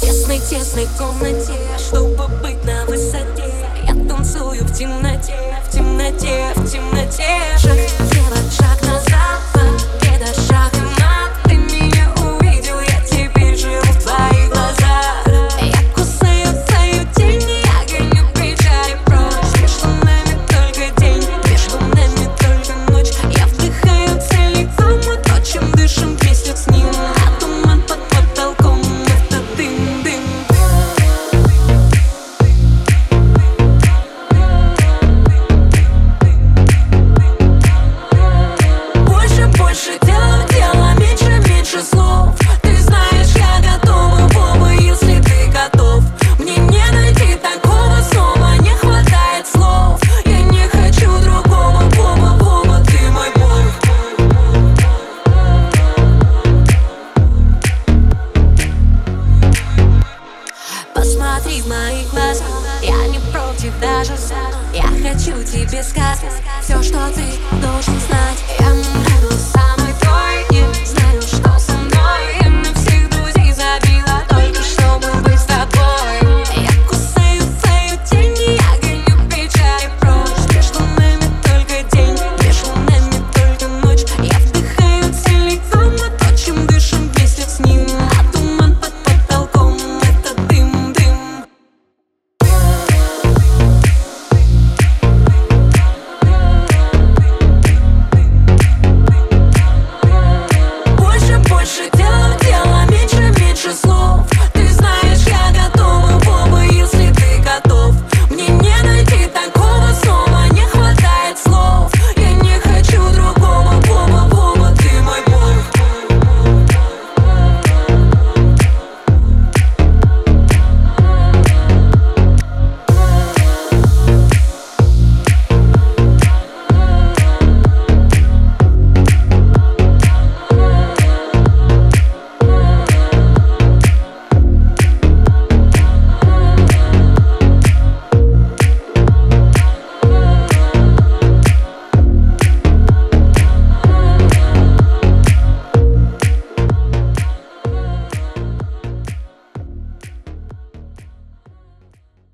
Тесной, тесной комнате, чтобы быть на высоте. Я танцую в темноте. ты в моих глазах Я не против даже Я хочу тебе сказать Все, что ты думаешь